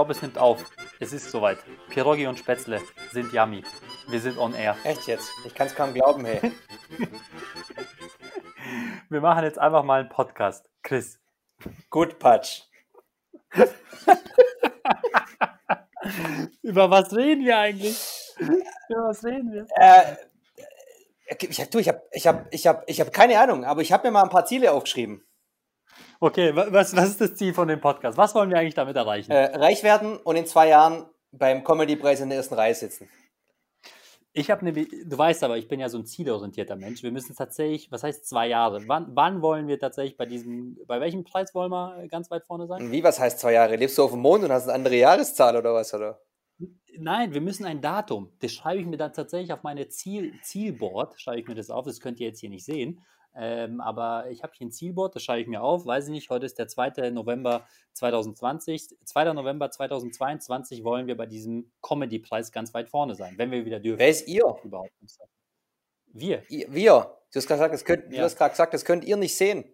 glaube, es nimmt auf. Es ist soweit. Pierogi und Spätzle sind yummy. Wir sind on air. Echt jetzt? Ich kann es kaum glauben, hey. Wir machen jetzt einfach mal einen Podcast. Chris. Gut, Patsch. Über was reden wir eigentlich? Über was reden wir? Äh, ich habe ich hab, ich hab, ich hab, ich hab keine Ahnung, aber ich habe mir mal ein paar Ziele aufgeschrieben. Okay, was, was ist das Ziel von dem Podcast? Was wollen wir eigentlich damit erreichen? Äh, reich werden und in zwei Jahren beim Comedy-Preis in der ersten Reihe sitzen. Ich habe nämlich, du weißt aber, ich bin ja so ein zielorientierter Mensch. Wir müssen tatsächlich, was heißt zwei Jahre? Wann, wann wollen wir tatsächlich bei diesem, bei welchem Preis wollen wir ganz weit vorne sein? Wie, was heißt zwei Jahre? Lebst du auf dem Mond und hast eine andere Jahreszahl oder was, oder? Nein, wir müssen ein Datum. Das schreibe ich mir dann tatsächlich auf meine Ziel, Zielboard, schreibe ich mir das auf. Das könnt ihr jetzt hier nicht sehen. Ähm, aber ich habe hier ein Zielboard, das schreibe ich mir auf. Weiß ich nicht, heute ist der 2. November 2020. 2. November 2022 wollen wir bei diesem Comedy-Preis ganz weit vorne sein, wenn wir wieder dürfen. Wer ist ihr? Überhaupt. Wir. wir. Du hast gerade gesagt, könnt, ja. gesagt, das könnt ihr nicht sehen.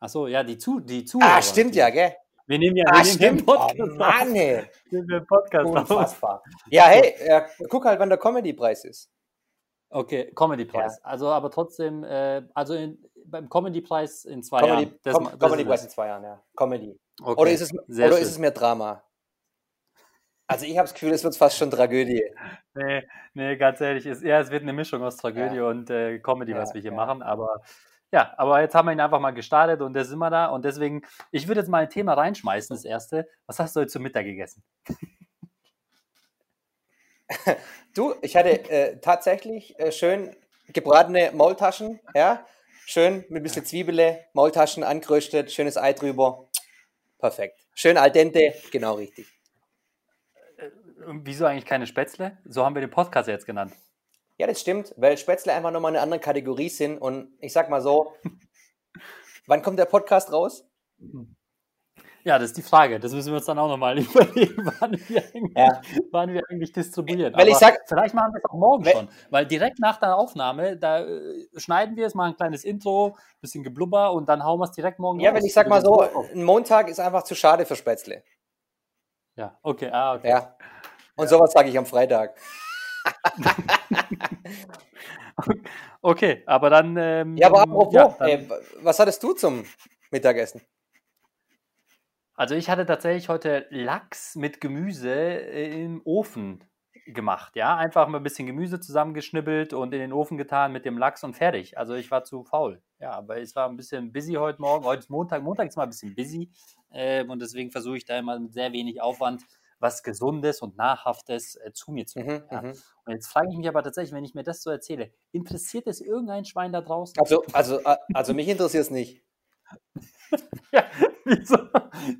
Achso, ja, die, zu, die Zuhörer. Ah, stimmt ja, gell? Wir nehmen ja ah, wir nehmen den Podcast oh, Mann, ey. Wir nehmen Podcast Unfassbar. Ja, hey, äh, guck halt, wann der Comedy-Preis ist. Okay, Comedy-Preis. Ja. Also, aber trotzdem, äh, also in, beim Comedy-Preis in zwei Comedy, Jahren. Das, Com Comedy-Preis in zwei Jahren, ja. Comedy. Okay. Oder, ist es, oder ist es mehr Drama? Also ich habe das Gefühl, es wird fast schon Tragödie. Nee, nee, ganz ehrlich, ist, ja, es wird eine Mischung aus Tragödie ja. und äh, Comedy, was wir hier machen, aber ja, aber jetzt haben wir ihn einfach mal gestartet und jetzt sind wir da und deswegen, ich würde jetzt mal ein Thema reinschmeißen, das erste. Was hast du heute zum Mittag gegessen? Du, ich hatte äh, tatsächlich äh, schön gebratene Maultaschen, ja, schön mit ein bisschen Zwiebele, Maultaschen angeröstet, schönes Ei drüber, perfekt. Schön al dente, genau richtig. Äh, wieso eigentlich keine Spätzle? So haben wir den Podcast jetzt genannt. Ja, das stimmt, weil Spätzle einfach nochmal eine andere Kategorie sind und ich sag mal so, wann kommt der Podcast raus? Hm. Ja, das ist die Frage. Das müssen wir uns dann auch nochmal überlegen, wann wir eigentlich, ja. wann wir eigentlich distribuieren. Weil ich sag, vielleicht machen wir es auch morgen schon, weil direkt nach der Aufnahme, da äh, schneiden wir es mal ein kleines Intro, bisschen geblubber und dann hauen wir es direkt morgen Ja, raus. wenn ich sag mal so, ein Montag ist einfach zu schade für Spätzle. Ja, okay, ah, okay. Ja. Und sowas sage ich am Freitag. okay, aber dann. Ähm, ja, aber apropos, ja, ey, was hattest du zum Mittagessen? Also ich hatte tatsächlich heute Lachs mit Gemüse äh, im Ofen gemacht, ja, einfach mal ein bisschen Gemüse zusammengeschnibbelt und in den Ofen getan mit dem Lachs und fertig. Also ich war zu faul. Ja, aber es war ein bisschen busy heute Morgen. Heute ist Montag. Montag ist mal ein bisschen busy äh, und deswegen versuche ich da immer mit sehr wenig Aufwand was Gesundes und Nahrhaftes äh, zu mir zu nehmen. Mhm, ja. Mhm. Und jetzt frage ich mich aber tatsächlich, wenn ich mir das so erzähle, interessiert es irgendein Schwein da draußen? Also, also, also mich interessiert es nicht. ja, wieso,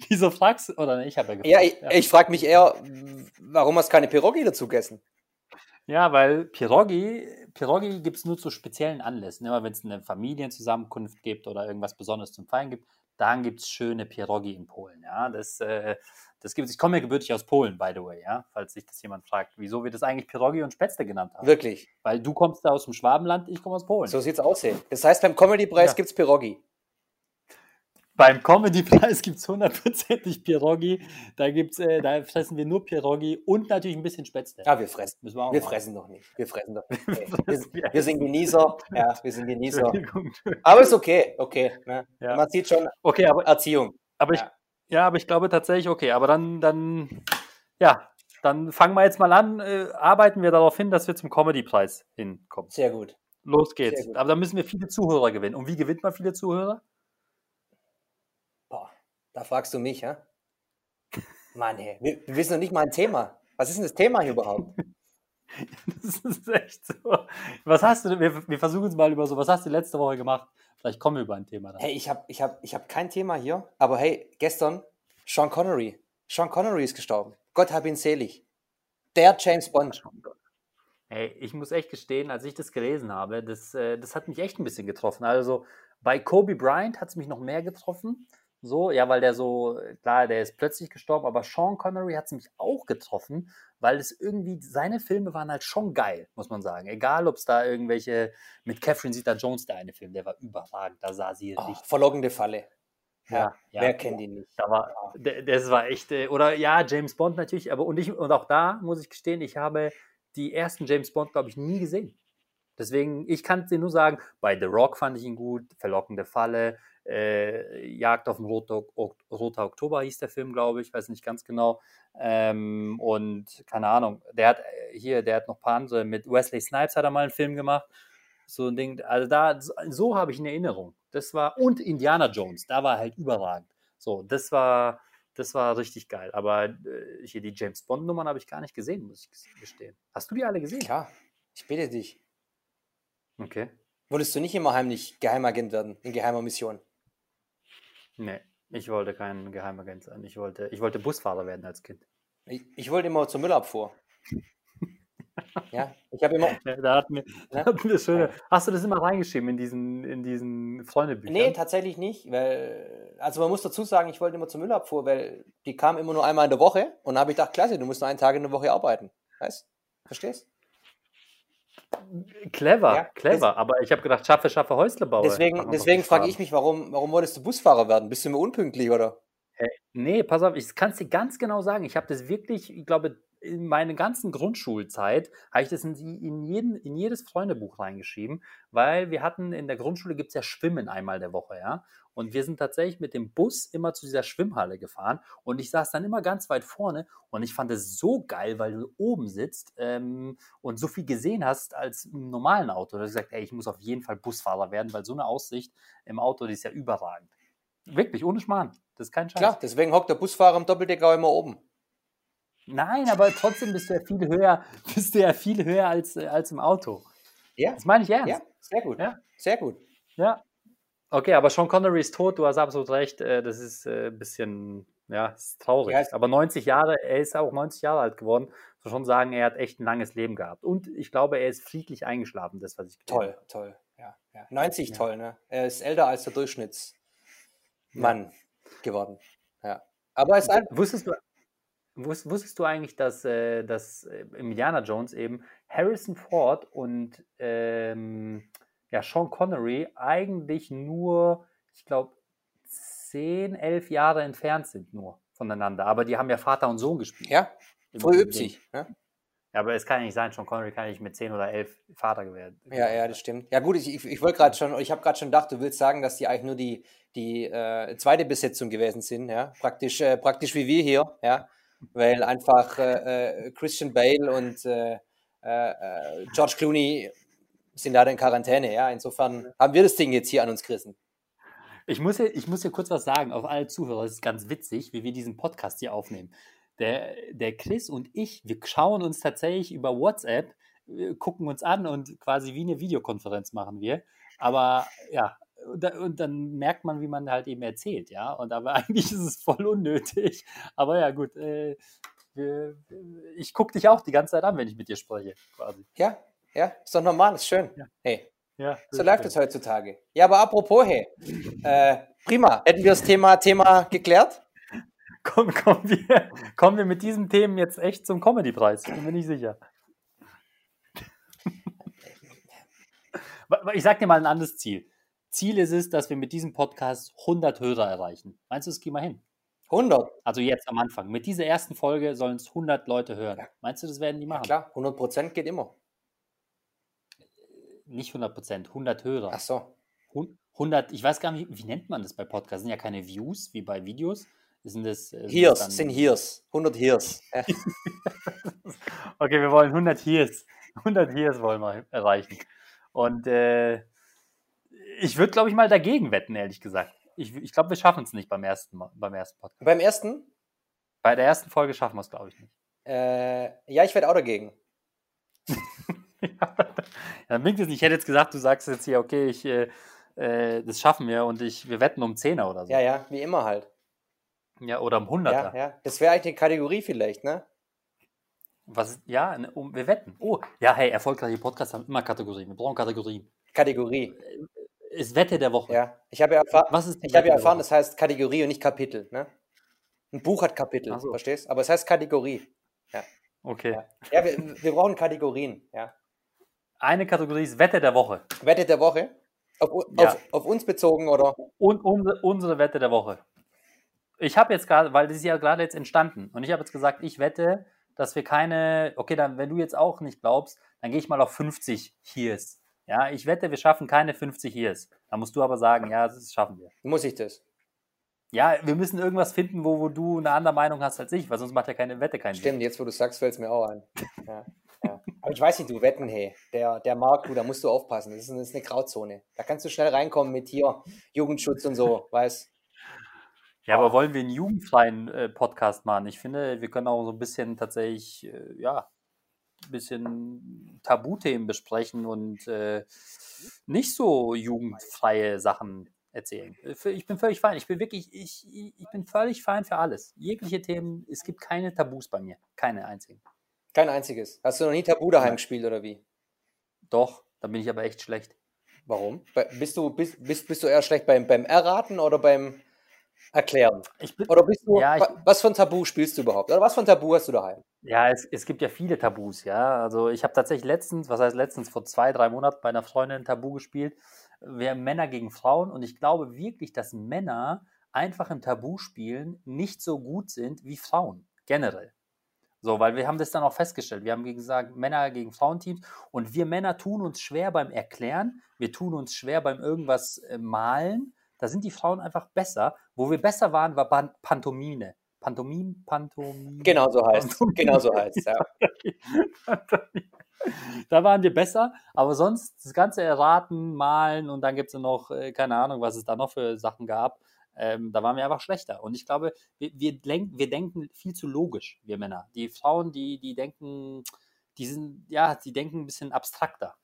wieso fragst du? Oder ich habe ja gefragt. Ja, ich, ja. ich frage mich eher, warum hast du keine Pierogi dazu gegessen? Ja, weil Pierogi, Pierogi gibt es nur zu speziellen Anlässen. Immer wenn es eine Familienzusammenkunft gibt oder irgendwas Besonderes zum Feiern gibt, dann gibt es schöne Pierogi in Polen. Ja, das, äh, das gibt Ich komme ja gebürtig aus Polen, by the way, ja, falls sich das jemand fragt, wieso wir das eigentlich Pierogi und Spätzle genannt haben. Wirklich? Weil du kommst da aus dem Schwabenland, ich komme aus Polen. So sieht es aus. Das heißt, beim Comedy-Preis ja. gibt es Pierogi. Beim Comedy-Preis gibt es hundertprozentig Pierogi. Da, gibt's, äh, da fressen wir nur Pierogi und natürlich ein bisschen Spätzle. Ja, wir fressen. Müssen wir wir fressen doch nicht. Wir fressen doch nicht. wir, wir, sind Genießer. Ja, wir sind Genießer. Aber ist okay. Okay. Ne? Ja. Man sieht schon okay, aber, Erziehung. Aber ich, ja, aber ich glaube tatsächlich, okay. Aber dann, dann, ja, dann fangen wir jetzt mal an. Äh, arbeiten wir darauf hin, dass wir zum Comedy-Preis hinkommen. Sehr gut. Los geht's. Gut. Aber da müssen wir viele Zuhörer gewinnen. Und wie gewinnt man viele Zuhörer? Da fragst du mich, ja? Mann, hey, wir, wir wissen noch nicht mal ein Thema. Was ist denn das Thema hier überhaupt? Das ist echt so. Was hast du, wir, wir versuchen es mal über so, was hast du letzte Woche gemacht? Vielleicht kommen wir über ein Thema. Dann. Hey, ich habe ich hab, ich hab kein Thema hier, aber hey, gestern Sean Connery. Sean Connery ist gestorben. Gott hab ihn selig. Der James Bond. Hey, ich muss echt gestehen, als ich das gelesen habe, das, äh, das hat mich echt ein bisschen getroffen. Also bei Kobe Bryant hat es mich noch mehr getroffen. So, ja, weil der so, klar, der ist plötzlich gestorben, aber Sean Connery hat es mich auch getroffen, weil es irgendwie, seine Filme waren halt schon geil, muss man sagen. Egal, ob es da irgendwelche, mit Catherine Zeta Jones, der eine Film, der war überragend, da sah sie oh, Verlockende Falle. Ja, wer kennt ihn nicht? Da war, das war echt, äh, oder ja, James Bond natürlich, aber und ich, und auch da muss ich gestehen, ich habe die ersten James Bond, glaube ich, nie gesehen. Deswegen, ich kann dir nur sagen, bei The Rock fand ich ihn gut, Verlockende Falle, äh, Jagd auf den Roter, Roter Oktober hieß der Film, glaube ich, weiß nicht ganz genau. Ähm, und keine Ahnung, der hat äh, hier, der hat noch ein paar andere, mit Wesley Snipes hat er mal einen Film gemacht. So ein Ding, also da, so, habe ich in Erinnerung. Das war, und Indiana Jones, da war halt überragend. So, das war, das war richtig geil. Aber äh, hier die James Bond-Nummern habe ich gar nicht gesehen, muss ich gestehen. Hast du die alle gesehen? Klar, ich bitte dich. Okay. Wolltest du nicht immer heimlich Geheimagent werden, in geheimer Mission? Nee, ich wollte kein Geheimagent sein. Ich wollte, ich wollte Busfahrer werden als Kind. Ich, ich wollte immer zur Müllabfuhr. ja, ich habe immer. Ja, da hatten wir, da Ja. hatten wir schöne. Hast du das immer reingeschrieben in diesen, in diesen Freundebüchern? Nee, tatsächlich nicht, weil, also man muss dazu sagen, ich wollte immer zur Müllabfuhr, weil die kam immer nur einmal in der Woche und dann habe ich gedacht, klasse, du musst nur einen Tag in der Woche arbeiten. Weißt? Verstehst? Clever, Ja, clever. Aber ich habe gedacht, schaffe, schaffe, Häusle baue. Deswegen, deswegen frage ich mich, warum, warum wolltest du Busfahrer werden? Bist du immer unpünktlich oder? Nee, pass auf, ich kann es dir ganz genau sagen. Ich habe das wirklich, ich glaube, in meiner ganzen Grundschulzeit habe ich das in, in, jeden, in jedes Freundebuch reingeschrieben, weil wir hatten in der Grundschule gibt es ja Schwimmen einmal der Woche, ja. Und wir sind tatsächlich mit dem Bus immer zu dieser Schwimmhalle gefahren und ich saß dann immer ganz weit vorne und ich fand es so geil, weil du oben sitzt ähm, und so viel gesehen hast als im normalen Auto. Da habe ich gesagt, ey, ich muss auf jeden Fall Busfahrer werden, weil so eine Aussicht im Auto, die ist ja überragend. Wirklich, ohne Schmarrn. Das ist kein Scheiß. Klar, deswegen hockt der Busfahrer im Doppeldecker immer oben. Nein, aber trotzdem bist du ja viel höher, bist du ja viel höher als, äh, als im Auto. Ja, Das meine ich ernst. ja, sehr gut. Ja. Sehr gut. Ja. Okay, aber Sean Connery ist tot, du hast absolut recht. äh, Das ist äh, ein bisschen, ja, ist traurig. Ja, aber 90 Jahre, er ist auch 90 Jahre alt geworden. Ich muss schon sagen, er hat echt ein langes Leben gehabt. Und ich glaube, er ist friedlich eingeschlafen, das, was ich Toll, habe. toll. Ja, ja. 90 Ja. toll, ne? Er ist älter als der Durchschnittsmann geworden. Ja. Aber es ist ein, Wusstest du, wus- wusstest du eigentlich, dass, äh, dass äh, Indiana Jones eben Harrison Ford und ähm, ja, Sean Connery eigentlich nur, ich glaube, 10, 11 Jahre entfernt sind nur voneinander. Aber die haben ja Vater und Sohn gespielt. ja, Ding. sich. Ne? Ja, aber es kann ja nicht sein, Sean Connery kann nicht mit 10 oder 11 Vater gewählt. Ja, ja, das stimmt. Ja gut, ich, ich, ich wollte gerade schon, ich habe gerade schon gedacht, du willst sagen, dass die eigentlich nur die, die äh, zweite Besetzung gewesen sind, ja, praktisch, äh, praktisch wie wir hier, ja, weil einfach äh, äh, Christian Bale und äh, äh, George Clooney sind leider in Quarantäne, ja, insofern haben wir das Ding jetzt hier an uns gerissen. Ich muss, hier, ich muss hier kurz was sagen auf alle Zuhörer. Es ist ganz witzig, wie wir diesen Podcast hier aufnehmen. Der, der Chris und ich, wir schauen uns tatsächlich über WhatsApp, äh, gucken uns an und quasi wie eine Videokonferenz machen wir. Aber ja, und, da- und dann merkt man, wie man halt eben erzählt, ja. Und aber eigentlich ist es voll unnötig. Aber ja, gut. Äh, ich gucke dich auch die ganze Zeit an, wenn ich mit dir spreche, quasi. Ja, ja, ist doch normal, ist schön. Ja. Hey, Ja, so läuft es heutzutage. Ja, aber apropos, hey, äh, prima, hätten wir das Thema, Thema geklärt? Komm, kommen, wir, kommen wir mit diesen Themen jetzt echt zum Comedy-Preis? Bin mir nicht sicher. Ich sag dir mal ein anderes Ziel. Ziel ist es, dass wir mit diesem Podcast 100 Hörer erreichen. Meinst du, das kriegen wir hin? 100, Also jetzt am Anfang. Mit dieser ersten Folge sollen es 100 Leute hören. Ja. Meinst du, das werden die ja, machen? klar, 100 Prozent geht immer. Nicht 100 Prozent, 100 Hörer. Ach so. Hun- 100, ich weiß gar nicht, wie nennt man das bei Podcasts? Sind ja keine Views wie bei Videos. Sind das, äh, sind das Hears, dann- sind Hears, 100 Hears. Okay, wir wollen 100 Hears. 100 Hears wollen wir erreichen. Und äh, ich würde, glaube ich, mal dagegen wetten, ehrlich gesagt. Ich, ich glaube, wir schaffen es nicht beim ersten, Mal- beim ersten Podcast. Beim ersten, Bei der ersten Folge schaffen wir es, glaube ich, nicht. äh, ja, ich werde auch dagegen. ja, dann winkt es nicht. Ich hätte jetzt gesagt, du sagst jetzt hier, okay, ich, äh, äh, das schaffen wir und ich, wir wetten um 10er oder so. Ja, ja, wie immer halt. Ja, oder um 100er. Ja, ja. Das wäre eigentlich eine Kategorie vielleicht, ne? Was, ja, ne, um, wir wetten. Oh, ja, hey, erfolgreiche Podcasts haben immer Kategorien. Wir brauchen Kategorien. Kategorie. Ist Wette der Woche. Ja. Ich habe ja, erfahr Was ist ich habe ja erfahren, das heißt Kategorie und nicht Kapitel, ne? Ein Buch hat Kapitel, so. verstehst? Aber es heißt Kategorie. Okay. Ja, ja wir, wir brauchen Kategorien, ja. Eine Kategorie ist Wette der Woche. Wette der Woche. Auf, Ja. auf, auf uns bezogen oder? Und unsere, unsere Wette der Woche. Ich habe jetzt gerade, weil das ist ja gerade jetzt entstanden, und ich habe jetzt gesagt, ich wette, dass wir keine, okay, dann, wenn du jetzt auch nicht glaubst, dann gehe ich mal auf 50 Hears. Ja, ich wette, wir schaffen keine 50 Hears. Da musst du aber sagen, ja, das schaffen wir. Muss ich das? Ja, wir müssen irgendwas finden, wo, wo du eine andere Meinung hast als ich, weil sonst macht ja keine Wette keinen Sinn. Stimmt, jetzt wo du sagst, fällt es mir auch ein. Ja, Aber ich weiß nicht, du wetten, hey, der, der Markt, du, da musst du aufpassen. Das ist, das ist eine Grauzone. Da kannst du schnell reinkommen mit hier Jugendschutz und so, weißt Ja, aber wollen wir einen jugendfreien äh, Podcast machen? Ich finde, wir können auch so ein bisschen tatsächlich, äh, ja, ein bisschen Tabuthemen besprechen und äh, nicht so jugendfreie Sachen erzählen. Äh, Ich bin völlig fein. Ich bin wirklich, ich, ich ich bin völlig fein für alles. Jegliche Themen, es gibt keine Tabus bei mir. Keine einzigen. Kein einziges. Hast du noch nie Tabu daheim gespielt oder wie? Doch, da bin ich aber echt schlecht. Warum? Bist du, bist, bist, bist du eher schlecht beim, beim Erraten oder beim Erklären? Ich bin, Oder bist du, Ja, ich- wa- was für ein Tabu spielst du überhaupt? Oder was für ein Tabu hast du daheim? Ja, es, es gibt ja viele Tabus, ja. Also ich habe tatsächlich letztens, was heißt letztens, vor zwei, drei Monaten bei einer Freundin ein Tabu gespielt. Wir haben Männer gegen Frauen und ich glaube wirklich, dass Männer einfach im Tabuspielen nicht so gut sind wie Frauen, generell. So, weil wir haben das dann auch festgestellt. Wir haben gesagt Männer gegen Frauenteams und wir Männer tun uns schwer beim Erklären, wir tun uns schwer beim irgendwas äh, malen. Da sind die Frauen einfach besser. Wo wir besser waren, war Pan Pantomime. Pantomime, Pantomime. Genau so heißt Pantomime. Genau so heißt ja. da waren wir besser, aber sonst das ganze Erraten, Malen und dann gibt es noch, äh, keine Ahnung, was es da noch für Sachen gab. Ähm, da waren wir einfach schlechter. Und ich glaube, wir, wir, lenk, wir denken viel zu logisch, wir Männer. Die Frauen, die, die denken, die sind, ja, die denken ein bisschen abstrakter.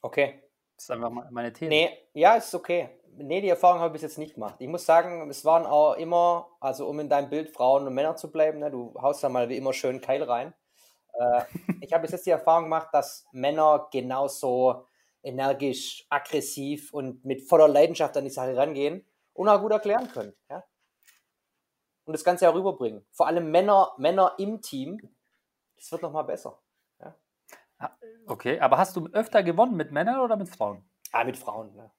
Okay. Das ist einfach meine These. Nee, ja, ist okay. Nee, die Erfahrung habe ich bis jetzt nicht gemacht. Ich muss sagen, es waren auch immer, also um in deinem Bild Frauen und Männer zu bleiben, ne, du haust da mal wie immer schön Keil rein. Äh, ich habe bis jetzt die Erfahrung gemacht, dass Männer genauso energisch, aggressiv und mit voller Leidenschaft an die Sache rangehen und auch gut erklären können. Ja? Und das Ganze auch rüberbringen. Vor allem Männer, Männer im Team, das wird nochmal besser. Okay, aber hast du öfter gewonnen mit Männern oder mit Frauen? Ah, mit Frauen. Ne?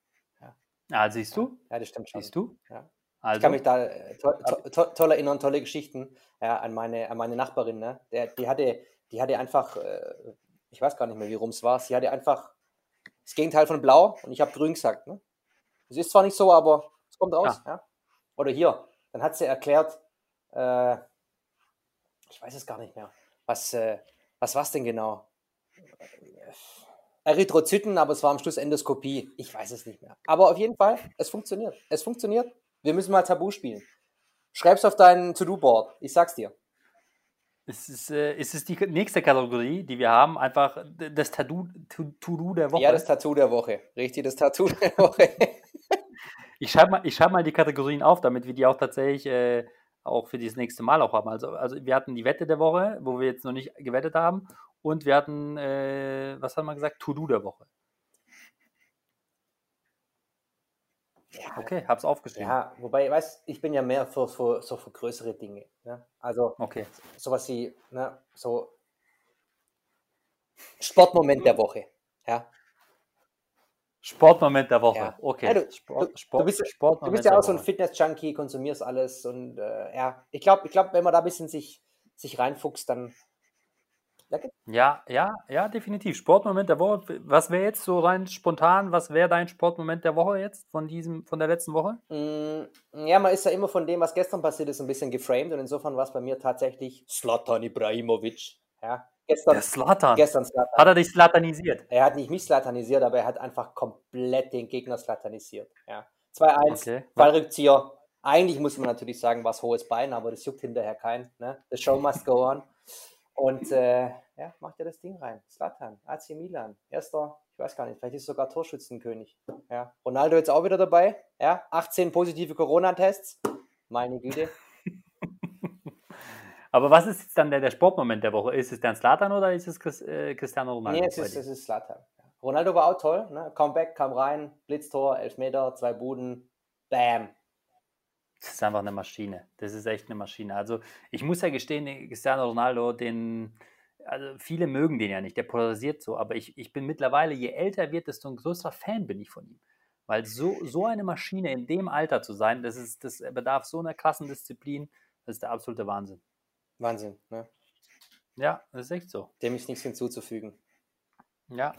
Ah, siehst du? Ja, das stimmt schon. Siehst du? Ja. Ich Also, kann mich da äh, to to to toll erinnern, tolle Geschichten ja, an, meine, an meine Nachbarin. Ne? Der, die, hatte, die hatte einfach, äh, ich weiß gar nicht mehr, wie rum es war, sie hatte einfach das Gegenteil von blau und ich habe grün gesagt. Ne? Es ist zwar nicht so, aber es kommt raus. Ja. Oder hier, dann hat sie erklärt, äh, ich weiß es gar nicht mehr, was, äh, was war es denn genau? Erythrozyten, aber es war am Schluss Endoskopie. Ich weiß es nicht mehr. Aber auf jeden Fall, es funktioniert. Es funktioniert. Wir müssen mal Tabu spielen. Schreib's auf dein To-Do-Board. Ich sag's dir. Es ist, äh, es ist die nächste Kategorie, die wir haben, einfach das Tattoo- To- To-Do der Woche. Ja, das Tattoo der Woche. Richtig, das Tattoo der Woche. Ich schreibe mal, ich schreib mal die Kategorien auf, damit wir die auch tatsächlich äh, auch für das nächste Mal auch haben. Also, also wir hatten die Wette der Woche, wo wir jetzt noch nicht gewettet haben. Und wir hatten, äh, was haben wir gesagt? To-Do der Woche. Ja, Okay, hab's aufgeschrieben. ja, wobei, weißt ich bin ja mehr für, für, so für größere Dinge. Ne? Also Okay. sowas wie, ne, so Sportmoment der Woche. Ja. Sportmoment der Woche. Ja. Okay. Ja, du- Sport, du- Sport, du bist ja- Du Sportmoment bist ja der auch so ein. Fitness-Junkie, konsumierst alles und äh, ja, ich glaube, ich glaub, wenn man da ein bisschen sich, sich reinfuchst, dann Ja, ja, ja, definitiv. Sportmoment der Woche. Was wäre jetzt so rein spontan? Was wäre dein Sportmoment der Woche jetzt von diesem, von der letzten Woche? Mm, Ja, man ist ja immer von dem, was gestern passiert ist, ein bisschen geframed und insofern war es bei mir tatsächlich Slatan Ibrahimovic. Ja, gestern, Der Slatan. gestern Slatan. Hat er dich slatanisiert? Er hat nicht mich slatanisiert, aber er hat einfach komplett den Gegner slatanisiert. Ja. 2-1, Okay. Fallrückzieher. Eigentlich muss man natürlich sagen, was hohes Bein, aber das juckt hinterher keinen. Ne? The show must go on. Und äh, ja, macht er das Ding rein. Slatan, AC Milan, erster, ich weiß gar nicht, vielleicht ist sogar Torschützenkönig. Ja. Ronaldo jetzt auch wieder dabei. Ja, 18 positive Corona-Tests. Meine Güte. Aber was ist jetzt dann der, der Sportmoment der Woche? Ist es dann Slatan oder ist es Chris, äh, Cristiano Ronaldo? Nee, es ist, dir? es ist Slatan. Ja. Ronaldo war auch toll. Ne? Comeback, kam rein, Blitztor, Elfmeter, zwei Buden. Bam. Das ist einfach eine Maschine. Das ist echt eine Maschine. Also ich muss ja gestehen, Cristiano Ronaldo, den also viele mögen den ja nicht, der polarisiert so, aber ich, ich bin mittlerweile, je älter er wird, desto ein größerer Fan bin ich von ihm. Weil so, so eine Maschine in dem Alter zu sein, das, ist, das bedarf so einer krassen Disziplin, das ist der absolute Wahnsinn. Wahnsinn, ne? Ja, das ist echt so. Dem ist nichts hinzuzufügen. Ja.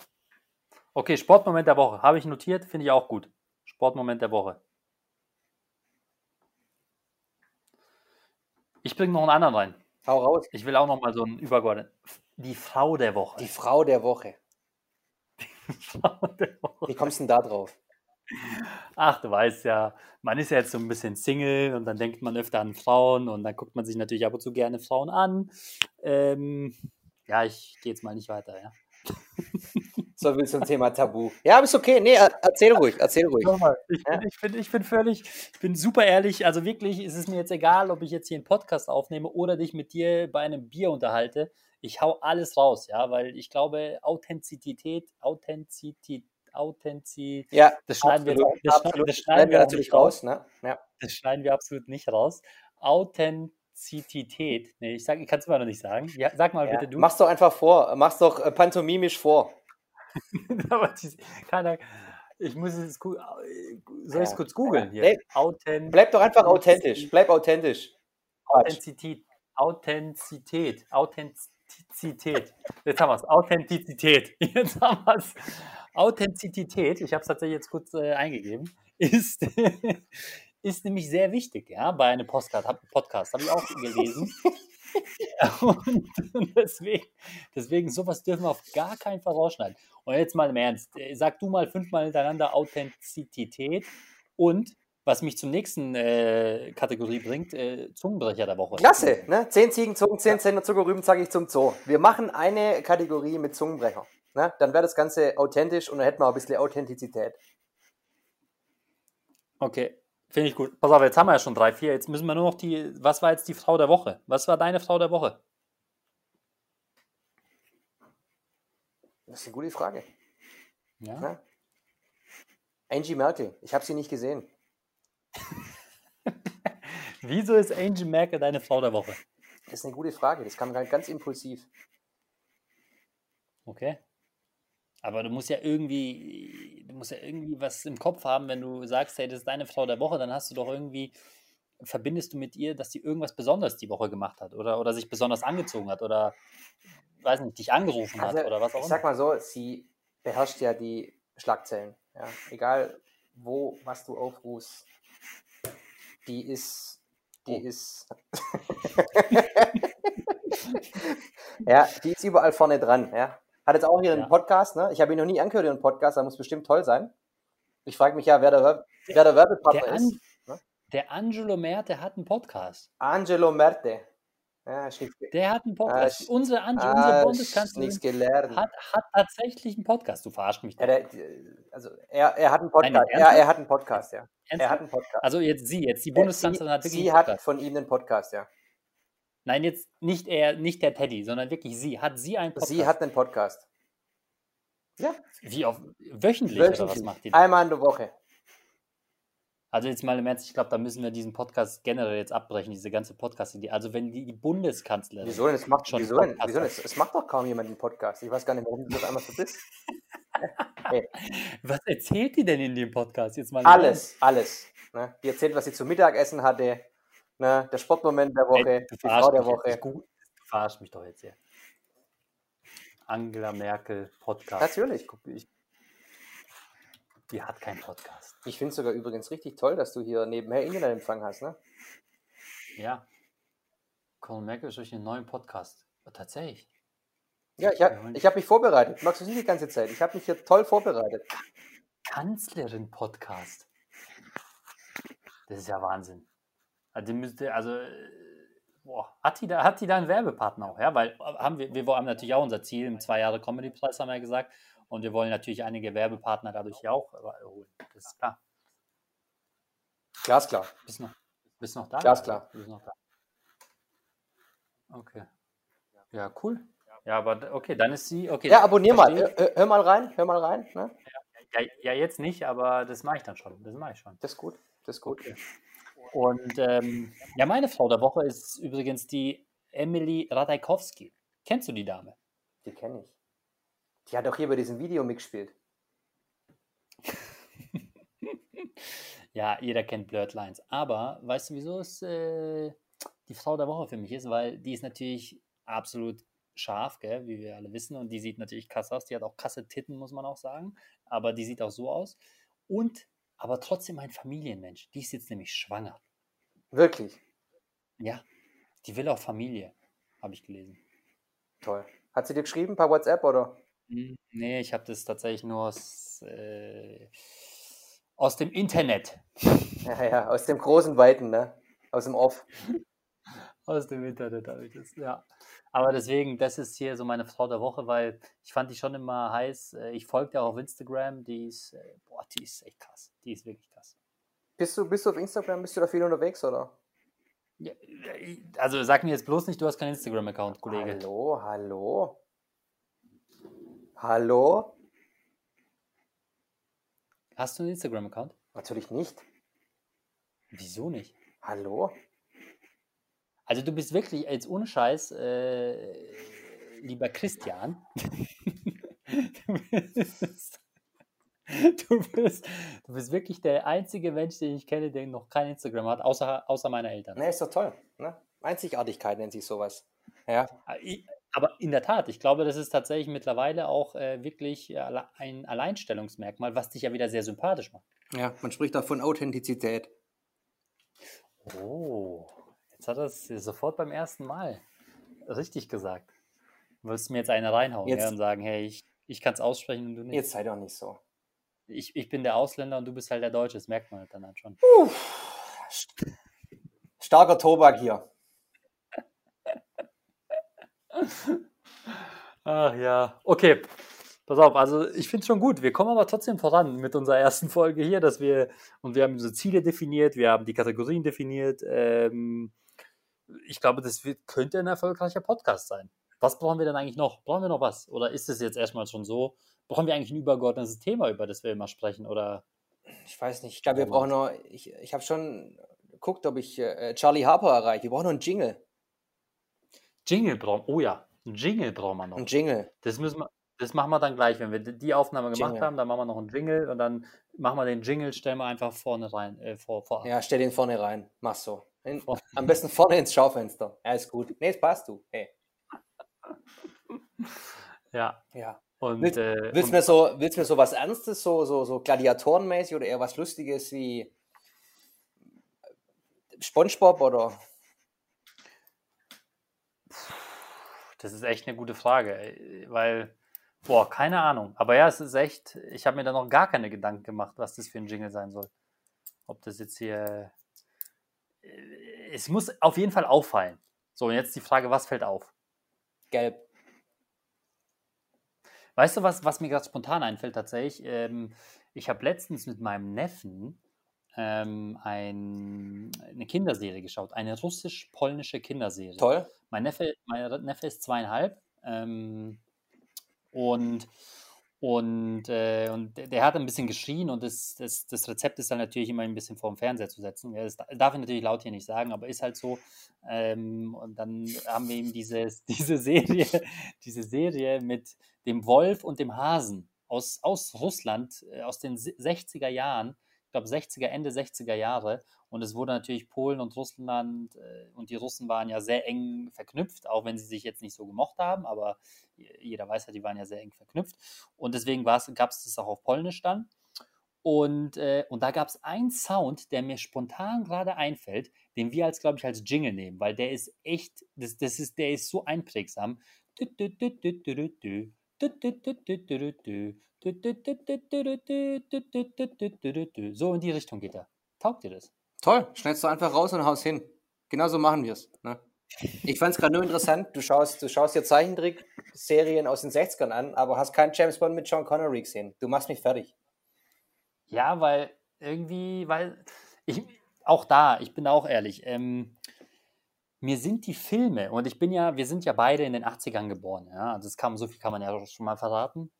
Okay, Sportmoment der Woche. Habe ich notiert, finde ich auch gut. Sportmoment der Woche. Ich bringe noch einen anderen rein. Hau raus. Ich will auch noch mal so einen übergeordneten. Die Frau der Woche. Die Frau der Woche. Die Frau der Woche. Wie kommst du denn da drauf? Ach, du weißt ja, man ist ja jetzt so ein bisschen Single und dann denkt man öfter an Frauen und dann guckt man sich natürlich ab und zu gerne Frauen an. Ähm, ja, ich gehe jetzt mal nicht weiter, ja. So viel zum Thema Tabu. Ja, aber ist okay. Nee, er- erzähl ruhig, erzähl ruhig. Nochmal, ich, Ja. bin, ich, bin, ich bin völlig, ich bin super ehrlich. Also wirklich, ist es mir jetzt egal, ob ich jetzt hier einen Podcast aufnehme oder dich mit dir bei einem Bier unterhalte. Ich hau alles raus, ja, weil ich glaube, Authentizität, Authentizität, Authentizität, Ja, das schneiden wir, absolut, das, schneiden- das Schneiden wir wir natürlich raus. raus, ne? Ja. Das schneiden wir absolut nicht raus. Authentizität. Nee, ich, sag, ich kann es immer noch nicht sagen. Ja, sag mal Ja. bitte du. Mach's doch einfach vor. Mach's doch äh, pantomimisch vor. Aber keiner, ich muss es soll ich es kurz googeln hier? Authent, Bleib doch einfach authentisch. Bleib authentisch. Authentizität. Authentizität. Authentizität. Jetzt haben wir es. Authentizität. Jetzt haben wir es. Authentizität, ich habe es tatsächlich jetzt kurz äh, eingegeben, ist, ist nämlich sehr wichtig, ja, bei einem Podcast, hab, Podcast habe ich auch gelesen. Und, und deswegen, deswegen, sowas dürfen wir auf gar keinen Fall rausschneiden. Und jetzt mal im Ernst, äh, sag du mal fünfmal hintereinander Authentizität und was mich zum nächsten äh, Kategorie bringt, äh, Zungenbrecher der Woche. Klasse, ne? Zehn Ziegen, Zungen, zehn Zähne Zuckerrüben zeige ich zum Zoo. Wir machen eine Kategorie mit Zungenbrecher. Ne? Dann wäre das Ganze authentisch und dann hätten wir auch ein bisschen Authentizität. Okay, finde ich gut. Pass auf, jetzt haben wir ja schon drei, vier. Jetzt müssen wir nur noch die. Was war jetzt die Frau der Woche? Was war deine Frau der Woche? Das ist eine gute Frage. Ja. Ne? Angie Merkel. Ich habe sie nicht gesehen. Wieso ist Angel Merkel deine Frau der Woche? Das ist eine gute Frage. Das kam halt ganz impulsiv. Okay. Aber du musst ja irgendwie, du musst ja irgendwie was im Kopf haben, wenn du sagst, hey, das ist deine Frau der Woche, dann hast du doch irgendwie, verbindest du mit ihr, dass sie irgendwas Besonderes die Woche gemacht hat oder, oder sich besonders angezogen hat oder, weiß nicht, dich angerufen hat Also, oder was auch ich immer. sag mal so, sie beherrscht ja die Schlagzeilen. Ja? Egal wo, was du aufrufst, die ist, die Oh. ist. ja, die ist überall vorne dran. Ja? Hat jetzt auch ihren Ja. Podcast, ne? Ich habe ihn noch nie angehört, ihren Podcast, da muss bestimmt toll sein. Ich frage mich ja, wer der, Werbe- wer der Werbepartner Der, ist. An, der Angelo Merte hat einen Podcast. Angelo Merte. Ja, Der hat einen Podcast. sch- unsere Angelo, ah, unsere Bundeskanzlerin, hat, hat tatsächlich einen Podcast. Du verarschst mich. Ja, der, also er, er hat einen Nein, Podcast. Ja, ernsthaft? er hat einen Podcast, ja. Er Ernsthaft? hat einen Podcast. Also jetzt sie, jetzt die Äh, Bundeskanzlerin hat sie, wirklich sie hat von ihm einen Podcast, ja. Nein, jetzt nicht er, nicht der Teddy, sondern wirklich sie. Hat sie einen Podcast? Sie hat einen Podcast. Ja, Wie auf wöchentlich, oder was wöchentlich. macht die? Einmal in der Woche. Also jetzt mal im Ernst, ich glaube, da müssen wir diesen Podcast generell jetzt abbrechen, diese ganze Podcast-Idee. Also wenn die, die Bundeskanzlerin Wieso denn? Es macht, schon wieso denn? Wieso denn? Es, macht doch kaum jemand einen Podcast. Ich weiß gar nicht, warum du das einmal so bist. Was erzählt die denn in dem Podcast? Jetzt mal. Alles, alles. Ne? Die erzählt, was sie zum Mittagessen hatte. Ne? Der Sportmoment der Woche. Die Frau der. Woche. Du verarschst mich doch jetzt hier. Angela Merkel Podcast. Natürlich. Ich, die hat keinen Podcast. Ich finde es sogar übrigens richtig toll, dass du hier nebenher Internetempfang hast. Ne? Ja. Conor Merkel ist durch einen neuen Podcast. Oh, tatsächlich. Ja, ich habe hab mich vorbereitet. Magst du nicht die ganze Zeit? Ich habe mich hier toll vorbereitet. Kanzlerin Podcast. Das ist ja Wahnsinn. Also, müsste, also äh, boah, hat die da, hat die da einen Werbepartner auch, ja? Weil äh, haben wir, wir haben natürlich auch unser Ziel, im zwei Jahre Comedy-Preis haben wir ja gesagt. Und wir wollen natürlich einige Werbepartner dadurch ja auch äh, holen. Das ist klar. Glasklar. Bist noch, bist noch da? Glasklar. Bist noch da. Okay. Ja, cool. Ja, aber okay, dann ist sie. Okay, Ja, abonnier mal. Hör, hör mal rein. Hör mal rein. Ne? Ja, ja, jetzt nicht, aber das mache ich dann schon. Das mache ich schon. Das ist gut. Das ist gut. Und ähm, ja, meine Frau der Woche ist übrigens die Emily Ratajkowski. Kennst du die Dame? Die kenne ich. Die hat doch hier bei diesem Video mitgespielt. ja, jeder kennt Blurred Lines. Aber weißt du, wieso es äh, die Frau der Woche für mich ist? Weil die ist natürlich absolut scharf, gell, wie wir alle wissen. Und die sieht natürlich krass aus. Die hat auch krasse Titten, muss man auch sagen. Aber die sieht auch so aus. Und aber trotzdem ein Familienmensch. Die ist jetzt nämlich schwanger. Wirklich? Ja. Die will auch Familie, habe ich gelesen. Toll. Hat sie dir geschrieben per WhatsApp oder? Hm, nee, ich habe das tatsächlich nur aus, äh, aus dem Internet. Ja, ja, aus dem großen Weiten, ne? Aus dem Off. aus dem Internet habe ich das, ja. Aber deswegen, das ist hier so meine Frau der Woche, weil ich fand die schon immer heiß. Äh, ich folge der auch auf Instagram, die ist, äh, boah, die ist echt krass. Die ist wirklich krass. Bist du, bist du auf Instagram, bist du da viel unterwegs, oder? Ja, also sag mir jetzt bloß nicht, du hast keinen Instagram-Account, Kollege. Hallo, hallo. Hallo? Hast du einen Instagram-Account? Natürlich nicht. Wieso nicht? Hallo? Also du bist wirklich, jetzt ohne Scheiß, äh, lieber Christian, du, bist, du, bist, du bist wirklich der einzige Mensch, den ich kenne, der noch kein Instagram hat, außer, außer meine Eltern. Ne, ist doch toll. Ne? Einzigartigkeit nennt sich sowas. Ja. Ah, aber in der Tat, ich glaube, das ist tatsächlich mittlerweile auch äh, wirklich ein Alleinstellungsmerkmal, was dich ja wieder sehr sympathisch macht. Ja, man spricht auch von Authentizität. Oh, Jetzt hat er es sofort beim ersten Mal richtig gesagt. Du willst mir jetzt eine reinhauen jetzt, ja, und sagen, hey, ich, ich kann es aussprechen und du nicht. Jetzt sei doch nicht so. Ich, ich bin der Ausländer und du bist halt der Deutsche, das merkt man halt dann halt schon. Starker Tobak hier. Ach ja, okay. Pass auf, also ich finde es schon gut. Wir kommen aber trotzdem voran mit unserer ersten Folge hier, dass wir, und wir haben unsere Ziele definiert, wir haben die Kategorien definiert, ähm, ich glaube, das wird, könnte ein erfolgreicher Podcast sein. Was brauchen wir denn eigentlich noch? Brauchen wir noch was? Oder ist es jetzt erstmal schon so? Brauchen wir eigentlich ein übergeordnetes Thema, über das wir immer sprechen? Oder? Ich weiß nicht. Ich glaube, wir brauchen noch. Ich, ich habe schon geguckt, ob ich äh, Charlie Harper erreiche. Wir brauchen noch einen Jingle. Jingle brauchen Oh ja, ein Jingle brauchen wir noch. Ein Jingle. Das müssen wir. Das machen wir dann gleich, wenn wir die Aufnahme gemacht Jingle. haben, dann machen wir noch einen Jingle und dann machen wir den Jingle, stellen wir einfach vorne rein, äh, vor, vor. Ja, stell den vorne rein. Mach so. In, am besten vorne ins Schaufenster. Ja, ist gut. Nee, es passt du. Hey. Ja. Ja. Und, willst, äh, willst, und, mir so, willst mir so was Ernstes, so, so, so Gladiatorenmäßig oder eher was Lustiges wie Spongebob oder? Das ist echt eine gute Frage, weil, boah, keine Ahnung. Aber ja, es ist echt, ich habe mir da noch gar keine Gedanken gemacht, was das für ein Jingle sein soll. Ob das jetzt hier es muss auf jeden Fall auffallen. So, und jetzt die Frage, was fällt auf? Gelb. Weißt du, was, was mir gerade spontan einfällt tatsächlich? Ähm, ich habe letztens mit meinem Neffen ähm, ein, eine Kinderserie geschaut, eine russisch-polnische Kinderserie. Toll. Mein Neffe, mein Neffe ist zweieinhalb ähm, und und, äh, und der hat ein bisschen geschrien und das, das, das Rezept ist dann natürlich immer ein bisschen vor dem Fernseher zu setzen. Das darf ich natürlich laut hier nicht sagen, aber ist halt so. Ähm, und dann haben wir eben dieses, diese Serie, diese Serie mit dem Wolf und dem Hasen aus, aus Russland, äh, aus den 60er Jahren ich glaube 60er, Ende 60er Jahre. Und es wurde natürlich Polen und Russland äh, und die Russen waren ja sehr eng verknüpft, auch wenn sie sich jetzt nicht so gemocht haben, aber jeder weiß ja, die waren ja sehr eng verknüpft. Und deswegen gab es das auch auf Polnisch dann. Und, äh, und da gab es einen Sound, der mir spontan gerade einfällt, den wir als, glaube ich, als Jingle nehmen, weil der ist echt, das, das ist, der ist so einprägsam. So in die Richtung geht er. Taugt dir das? Toll, schnellst du einfach raus und haus hin. Genauso machen wir es. Ne? Ich fand es gerade nur interessant, du schaust, du schaust dir Zeichentrick-Serien aus den 60ern an, aber hast keinen James Bond mit Sean Connery gesehen. Du machst mich fertig. Ja, weil irgendwie, weil ich, auch da, ich bin auch ehrlich, ähm, mir sind die Filme, und ich bin ja, wir sind ja beide in den 80ern geboren, ja, also das kann, so viel kann man ja schon mal verraten.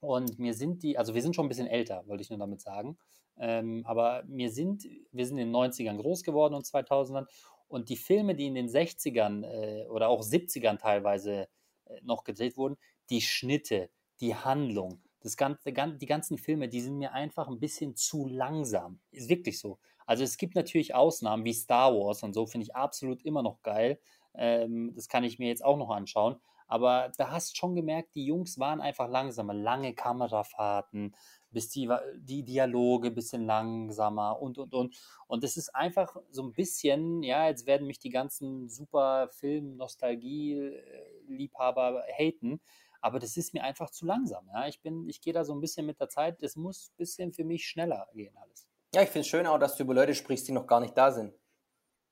Und mir sind die, also wir sind schon ein bisschen älter, wollte ich nur damit sagen. Ähm, aber mir sind, wir sind in den 90ern groß geworden und 2000ern. Und die Filme, die in den 60ern äh, oder auch 70ern teilweise äh, noch gedreht wurden, die Schnitte, die Handlung, das ganze, die ganzen Filme, die sind mir einfach ein bisschen zu langsam. Ist wirklich so. Also es gibt natürlich Ausnahmen wie Star Wars und so, finde ich absolut immer noch geil. Ähm, das kann ich mir jetzt auch noch anschauen. Aber da hast schon gemerkt, die Jungs waren einfach langsamer. Lange Kamerafahrten, bis die, die Dialoge ein bisschen langsamer und, und, und. Und es ist einfach so ein bisschen, ja, jetzt werden mich die ganzen super Film-Nostalgie-Liebhaber haten, aber das ist mir einfach zu langsam. Ja? Ich, ich gehe da so ein bisschen mit der Zeit, es muss ein bisschen für mich schneller gehen alles. Ja, ich finde es schön auch, dass du über Leute sprichst, die noch gar nicht da sind.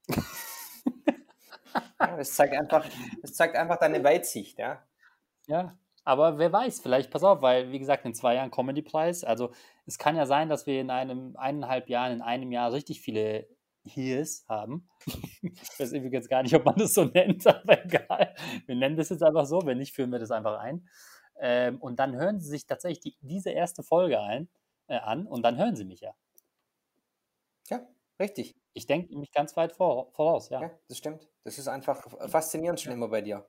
ja, das, zeigt einfach, das zeigt einfach deine Weitsicht, ja. Ja, aber wer weiß, vielleicht, pass auf, weil, wie gesagt, in zwei Jahren Comedy-Preis, also es kann ja sein, dass wir in einem eineinhalb Jahren, in einem Jahr richtig viele Hears haben. Ich weiß übrigens gar nicht, ob man das so nennt, aber egal. Wir nennen das jetzt einfach so, wenn nicht, führen wir das einfach ein. Ähm, und dann hören sie sich tatsächlich die, diese erste Folge ein, äh, an und dann hören sie mich ja. Ja, richtig. Ich denke mich ganz weit vor, voraus, ja. Ja, das stimmt. Das ist einfach faszinierend schon immer bei dir.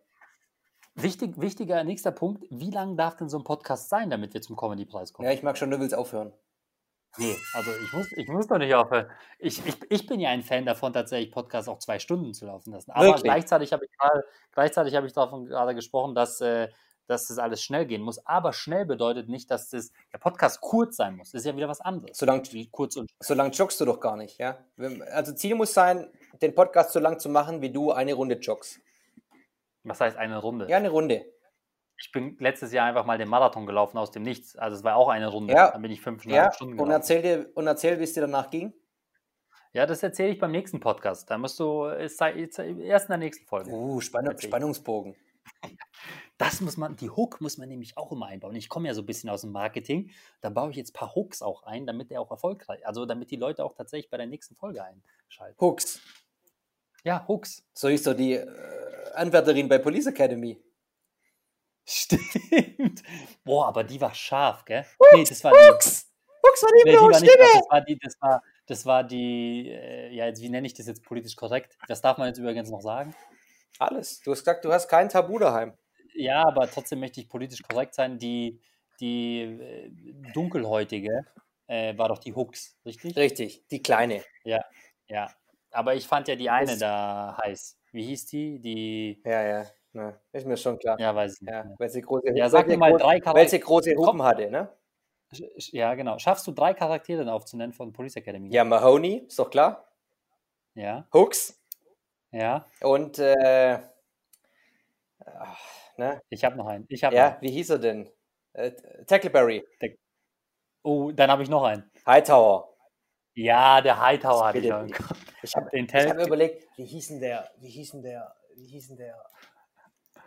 Wichtig, wichtiger nächster Punkt, wie lang darf denn so ein Podcast sein, damit wir zum Comedy-Preis kommen? Ja, ich mag schon, du willst aufhören. Nee, also ich muss, ich muss doch nicht aufhören. Ich, ich, ich bin ja ein Fan davon, tatsächlich Podcasts auch zwei Stunden zu laufen lassen. Aber Wirklich? gleichzeitig habe ich gerade, gleichzeitig habe ich davon gerade gesprochen, dass, äh, dass das alles schnell gehen muss. Aber schnell bedeutet nicht, dass das, der Podcast kurz sein muss. Das ist ja wieder was anderes. Solange, kurz und solange joggst du doch gar nicht, ja? Also Ziel muss sein, den Podcast so lang zu machen, wie du eine Runde joggst. Was heißt eine Runde? Ja, eine Runde. Ich bin letztes Jahr einfach mal den Marathon gelaufen aus dem Nichts. Also es war auch eine Runde. Ja. Dann bin ich fünf ja. Stunden gelaufen. Und erzähl, dir, und erzähl, wie es dir danach ging. Ja, das erzähle ich beim nächsten Podcast. Da musst du erst in der nächsten Folge. Uh, Spann Spannungsbogen. Das muss man, die Hook muss man nämlich auch immer einbauen. Ich komme ja so ein bisschen aus dem Marketing. Da baue ich jetzt ein paar Hooks auch ein, damit der auch erfolgreich, also damit die Leute auch tatsächlich bei der nächsten Folge einschalten. Hooks. Ja, Hooks. So ist so die äh, Anwärterin bei Police Academy. Stimmt. Boah, aber die war scharf, gell? Hooks, nee, das war die. Hooks, Hooks war die, nee, die war nicht, das war die, das war, das war die, äh, ja, jetzt, wie nenne ich das jetzt politisch korrekt? Das darf man jetzt übrigens noch sagen. Alles. Du hast gesagt, du hast kein Tabu daheim. Ja, aber trotzdem möchte ich politisch korrekt sein. Die, die äh, dunkelhäutige äh, war doch die Hooks, richtig? Richtig, die kleine. Ja, ja. Aber ich fand ja die eine das da heiß. Wie hieß die? Die. Ja, ja. Na, ist mir schon klar. Ja, weiß ich nicht. Ja, weil sie große, ja, sag mir mal drei Charaktere. Weil sie große Hupen hatte, ne? Ja, genau. Schaffst du drei Charaktere aufzunennen von Police Academy? Ja, Mahoney, ist doch klar. Ja. Hooks. Ja. Und, äh, ach, ne? Ich habe noch einen. Ich hab ja, noch. wie hieß er denn? Äh, Tackleberry. Oh, dann habe ich noch einen. Hightower. Ja, der Hightower hatte ich Ich habe hab überlegt, wie hieß denn der, wie hieß denn der, wie hieß denn der,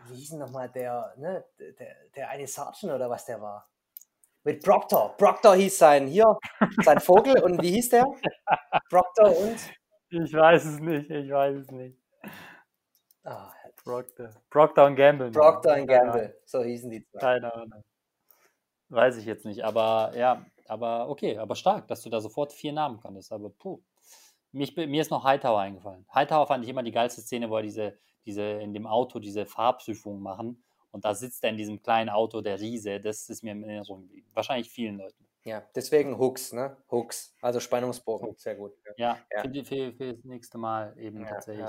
wie hieß denn nochmal der, ne, der, der eine Sergeant oder was der war? Mit Proctor. Proctor hieß sein, hier, sein Vogel und wie hieß der? Proctor und? Ich weiß es nicht, ich weiß es nicht. Oh, Proctor. Proctor und Gamble. Proctor und Gamble, so hießen die zwei. Keine Ahnung. Weiß ich jetzt nicht, aber ja, aber okay, aber stark, dass du da sofort vier Namen konntest, aber puh. Mich, mir ist noch Hightower eingefallen. Hightower fand ich immer die geilste Szene, wo er diese, diese in dem Auto diese Farbprüfung machen und da sitzt er in diesem kleinen Auto, der Riese. Das ist mir in Erinnerung geblieben. Wahrscheinlich vielen Leuten. Ja, deswegen Hooks, ne? Hooks, also Spannungsbogen, sehr gut. Ja, ja. Für, für, für, das nächste Mal eben ja, tatsächlich.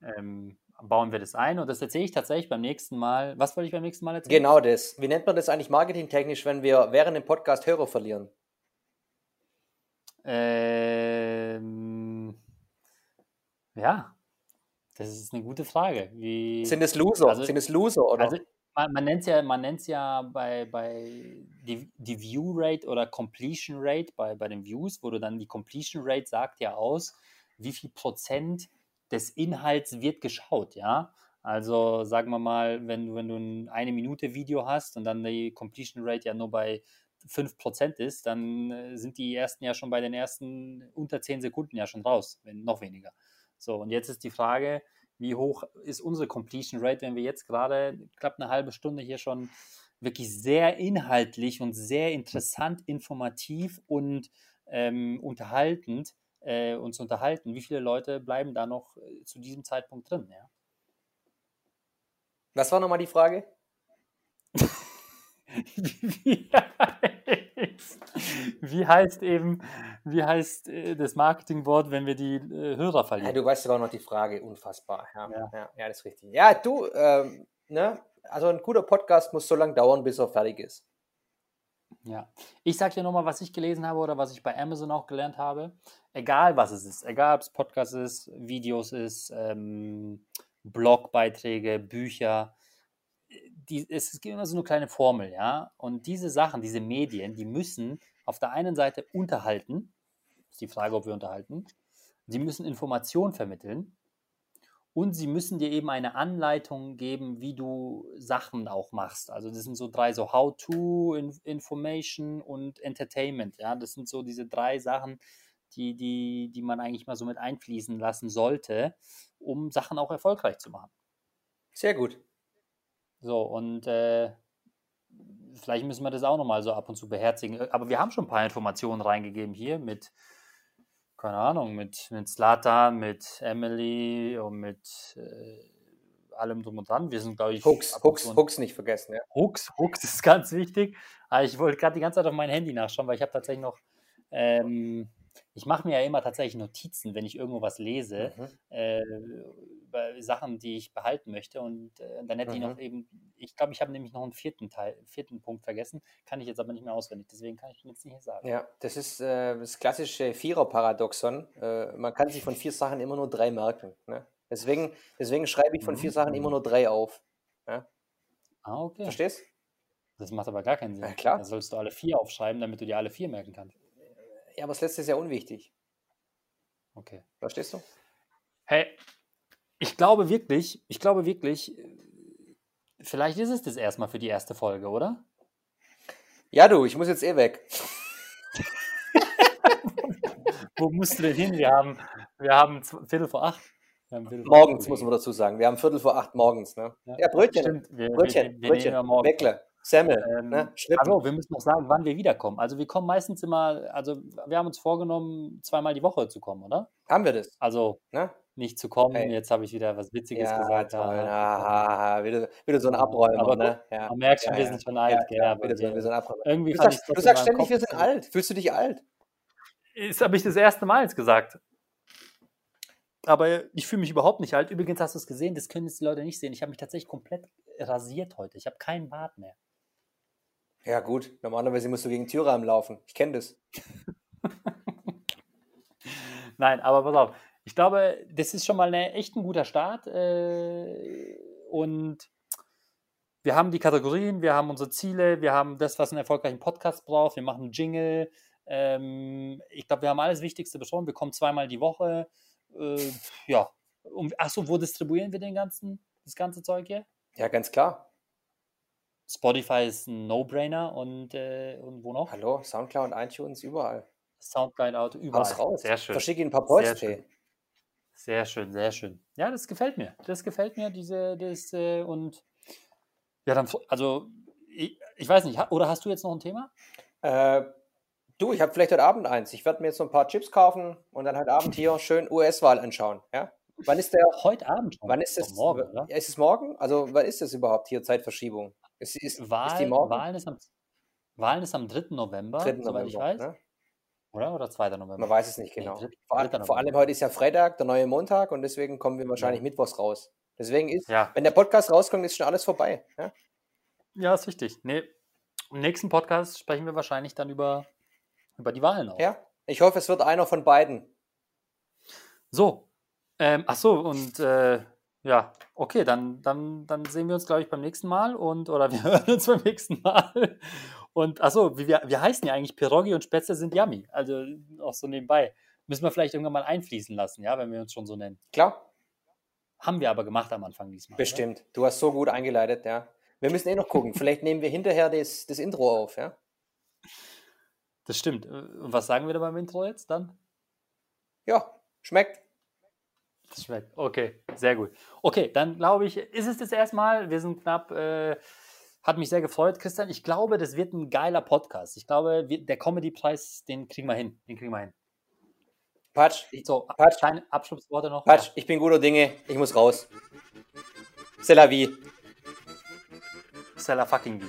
Ja. Ähm, bauen wir das ein und das erzähle ich tatsächlich beim nächsten Mal. Was wollte ich beim nächsten Mal erzählen? Genau das. Wie nennt man das eigentlich marketingtechnisch, wenn wir während dem Podcast Hörer verlieren? Ähm, ja, das ist eine gute Frage. Wie, Sind es Loser? Also, Sind es Loser, oder? Also, man, man nennt es ja, man nennt's ja bei, bei die, die View Rate oder Completion Rate bei, bei den Views, wo du dann die Completion Rate sagt ja aus, wie viel Prozent des Inhalts wird geschaut, ja. Also sagen wir mal, wenn du, wenn du ein eine Minute Video hast und dann die Completion Rate ja nur bei 5% ist, dann äh, sind die ersten ja schon bei den ersten unter 10 Sekunden ja schon raus, wenn noch weniger. So, und jetzt ist die Frage, wie hoch ist unsere Completion Rate, wenn wir jetzt gerade knapp eine halbe Stunde hier schon wirklich sehr inhaltlich und sehr interessant, informativ und ähm, unterhaltend äh, uns unterhalten. Wie viele Leute bleiben da noch äh, zu diesem Zeitpunkt drin? Ja? Was war nochmal die Frage? wie heißt eben, wie heißt äh, das Marketingwort, wenn wir die äh, Hörer Ja, verlieren? du weißt sogar noch die Frage, unfassbar. Ja, Ja. ja. ja, das ist richtig. Ja, du, ähm, ne? Also ein guter Podcast muss so lange dauern, bis er fertig ist. Ja. Ich sag dir nochmal, was ich gelesen habe oder was ich bei Amazon auch gelernt habe. Egal was es ist, egal ob es Podcast ist, Videos ist, ähm, Blogbeiträge, Bücher, die, es gibt immer so eine kleine Formel, ja. Und diese Sachen, diese Medien, die müssen auf der einen Seite unterhalten, ist die Frage, ob wir unterhalten, sie müssen Informationen vermitteln und sie müssen dir eben eine Anleitung geben, wie du Sachen auch machst. Also das sind so drei, so How-to, In Information und Entertainment. Ja, das sind so diese drei Sachen, die, die, die man eigentlich mal so mit einfließen lassen sollte, um Sachen auch erfolgreich zu machen. Sehr gut. So, und äh, vielleicht müssen wir das auch nochmal so ab und zu beherzigen. Aber wir haben schon ein paar Informationen reingegeben hier mit, keine Ahnung, mit, mit Slatan, mit Emily und mit äh, allem drum und dran. Wir sind, glaube ich, Hooks, Hooks, Hooks nicht vergessen. Ja. Hooks, Hooks ist ganz wichtig. Aber ich wollte gerade die ganze Zeit auf mein Handy nachschauen, weil ich habe tatsächlich noch, ähm, ich mache mir ja immer tatsächlich Notizen, wenn ich irgendwo was lese, Mhm. äh, Sachen, die ich behalten möchte. Und äh, dann hätte ich noch Mhm. eben, ich glaube, ich habe nämlich noch einen vierten Teil, vierten Punkt vergessen, kann ich jetzt aber nicht mehr auswendig, deswegen kann ich ihn jetzt nicht sagen. Ja, das ist äh, das klassische Vierer-Paradoxon. Äh, man kann sich von vier Sachen immer nur drei merken. Ne? Deswegen, deswegen schreibe ich von vier Sachen immer nur drei auf. Ah, okay. Verstehst? Das macht aber gar keinen Sinn. Ja, klar. Da sollst du alle vier aufschreiben, damit du dir alle vier merken kannst. Ja, aber das letzte ist ja unwichtig. Okay. Verstehst du? Hey, ich glaube wirklich, ich glaube wirklich, vielleicht ist es das erstmal für die erste Folge, oder? Ja, du, ich muss jetzt eh weg. Wo musst du denn hin? Wir haben, wir haben Viertel vor acht. Viertel vor Morgens acht muss man dazu sagen. Wir haben Viertel vor acht morgens. Ne? Ja, Ja, Brötchen. Stimmt, wir, Brötchen, wir, wir Brötchen. Weckle, Semmel, Ähm, ne? Also, wir müssen noch sagen, wann wir wiederkommen. Also, wir kommen meistens immer, also, wir haben uns vorgenommen, zweimal die Woche zu kommen, oder? Haben wir das? Also, Ne? Nicht zu kommen. Hey. Jetzt habe ich wieder was Witziges Ja, gesagt. toll. haha. Aha, wieder, wieder so ein Abräumer, Aber ne? Ja. Man merkt schon, Ja, wir ja. sind schon alt, Ja, ja, wieder so, wir- Abräumer. irgendwie Du sagst, du sagst ständig, wir Kopf sind so- alt. Fühlst du dich alt? Das habe ich das erste Mal jetzt gesagt. Aber ich fühle mich überhaupt nicht alt. Übrigens hast du es gesehen, das können jetzt die Leute nicht sehen. Ich habe mich tatsächlich komplett rasiert heute. Ich habe keinen Bart mehr. Ja, gut. Normalerweise musst du gegen Türrahmen laufen. Ich kenne das. Nein, aber pass auf. Ich glaube, das ist schon mal eine, echt ein guter Start. Äh, und wir haben die Kategorien, wir haben unsere Ziele, wir haben das, was einen erfolgreichen Podcast braucht. Wir machen einen Jingle. Ähm, ich glaube, wir haben alles Wichtigste besprochen. Wir kommen zweimal die Woche. Äh, ja. Und, achso, wo distribuieren wir den ganzen, das ganze Zeug hier? Ja, ganz klar. Spotify ist ein No-Brainer und, äh, und wo noch? Hallo, Soundcloud, iTunes, überall. Soundcloud überall. Haus raus. Sehr schön. Verschicke ihnen ein paar ey. Sehr schön, sehr schön. Ja, das gefällt mir. Das gefällt mir, diese, das, äh, und ja, dann, also, ich, ich weiß nicht, oder hast du jetzt noch ein Thema? Äh, du, ich habe vielleicht heute Abend eins. Ich werde mir jetzt so ein paar Chips kaufen und dann heute Abend hier schön US-Wahl anschauen. Ja? Wann ist der? Heute Abend schon. Wann ist das? Morgen, oder? Ist es morgen? Also, wann ist das überhaupt hier? Zeitverschiebung? Ist, ist, ist die Wahl, morgen? Wahlen, ist am, Wahlen ist am 3. November, 3. soweit November. ich weiß. Ne? Oder? Oder 2. November? Man weiß es nicht Nee, genau. dritt- vor, vor allem heute ist ja Freitag, der neue Montag und deswegen kommen wir wahrscheinlich Ja. mittwochs raus. Deswegen ist, Ja. wenn der Podcast rauskommt, ist schon alles vorbei. Ja? Ja, ist richtig. Nee, im nächsten Podcast sprechen wir wahrscheinlich dann über, über die Wahlen auch. ja? Ich hoffe, es wird einer von beiden. So. Ähm, ach so, und äh, ja, okay, dann, dann, dann sehen wir uns, glaube ich, beim nächsten Mal und oder wir hören uns beim nächsten Mal. Und ach so, wie, wir, wir heißen ja eigentlich Pierogi und Spätzle sind Yummy. Also auch so nebenbei. Müssen wir vielleicht irgendwann mal einfließen lassen, ja, wenn wir uns schon so nennen. Klar? Haben wir aber gemacht am Anfang diesmal. oder? Bestimmt. Du hast so gut eingeleitet, ja. Wir müssen eh noch gucken. Vielleicht nehmen wir hinterher das, das Intro auf, ja. Das stimmt. Und was sagen wir da beim Intro jetzt dann? Ja, schmeckt. Das schmeckt. Okay, sehr gut. Okay, dann glaube ich, ist es das erstmal. Wir sind knapp. Äh, hat mich sehr gefreut, Christian. Ich glaube, das wird ein geiler Podcast. Ich glaube, wir, der Comedy-Preis, den kriegen wir hin. Den kriegen wir hin. Patsch. So, Patsch. Kleine Abschlussworte noch. Patsch, ja. ich bin guter Dinge. Ich muss raus. C'est la vie. C'est la fucking vie.